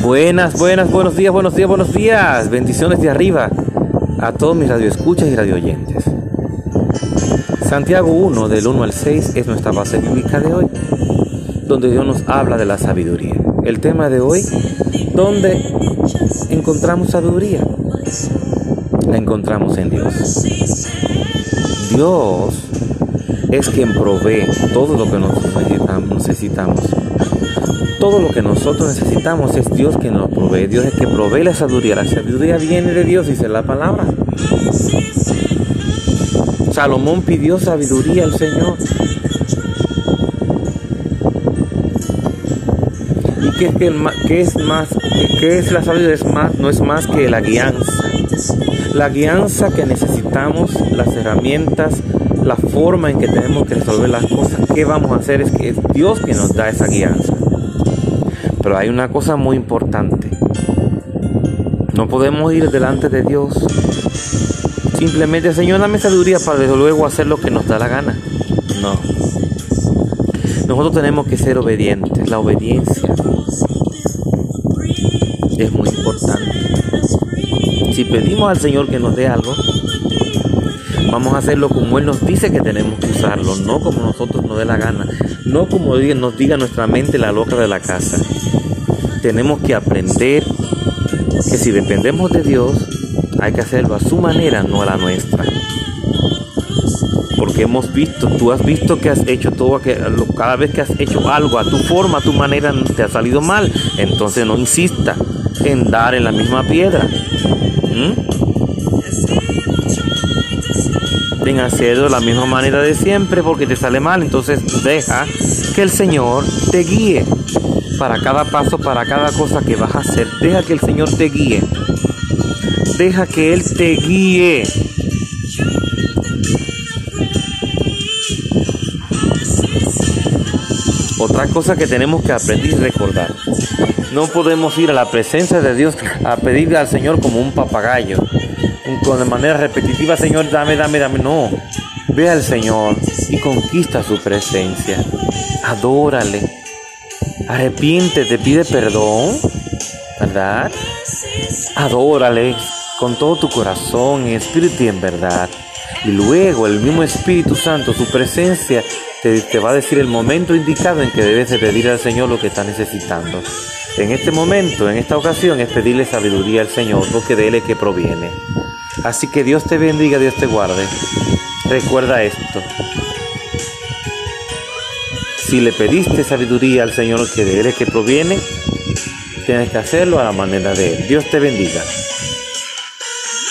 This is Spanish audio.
Buenas, buenas, buenos días, buenos días, buenos días. Bendiciones de arriba a todos mis radioescuchas y radioyentes. Santiago 1, del 1 al 6, es nuestra base bíblica de hoy, donde Dios nos habla de la sabiduría. El tema de hoy, ¿dónde encontramos sabiduría? La encontramos en Dios. Dios es quien provee todo lo que nosotros necesitamos. Todo lo que nosotros necesitamos es Dios quien nos provee. Dios es quien provee la sabiduría. La sabiduría viene de Dios, dice la palabra. Salomón pidió sabiduría al Señor. ¿Y qué, es más? ¿Qué es la sabiduría? Es más, no es más que la guianza. La guianza que necesitamos, las herramientas, la forma en que tenemos que resolver las cosas, ¿qué vamos a hacer? Es que es Dios que nos da esa guianza. Pero hay una cosa muy importante. No podemos ir delante de Dios. Simplemente, Señor, dame sabiduría para luego hacer lo que nos da la gana. No. Nosotros tenemos que ser obedientes. La obediencia es muy importante. Si pedimos al Señor que nos dé algo, Vamos a hacerlo como Él nos dice que tenemos que usarlo, no como nosotros nos dé la gana, no como nos diga nuestra mente la loca de la casa. Tenemos que aprender que si dependemos de Dios, hay que hacerlo a su manera, no a la nuestra. Porque hemos visto, tú has visto que has hecho todo, cada vez que has hecho algo a tu forma, a tu manera, te ha salido mal. Entonces no insista en dar en la misma piedra. En hacerlo de la misma manera de siempre porque te sale mal. Entonces deja que el Señor te guíe para cada paso, para cada cosa que vas a hacer. Deja que el Señor te guíe. Deja que Él te guíe. Otra cosa que tenemos que aprender y recordar. No podemos ir a la presencia de Dios a pedirle al Señor como un papagayo con de manera repetitiva, Señor, dame, dame, dame. No, ve al Señor y conquista su presencia. Adórale. Arrepiéntete, pide perdón, ¿verdad? Adórale con todo tu corazón, espíritu y en verdad. Y luego el mismo Espíritu Santo, su presencia, te, te, va a decir el momento indicado en que debes de pedir al Señor lo que está necesitando. En este momento, en esta ocasión, es pedirle sabiduría al Señor, porque de Él es que proviene. Así que Dios te bendiga, Dios te guarde. Recuerda esto. Si le pediste sabiduría al Señor que de Él es que proviene, tienes que hacerlo a la manera de Él. Dios te bendiga.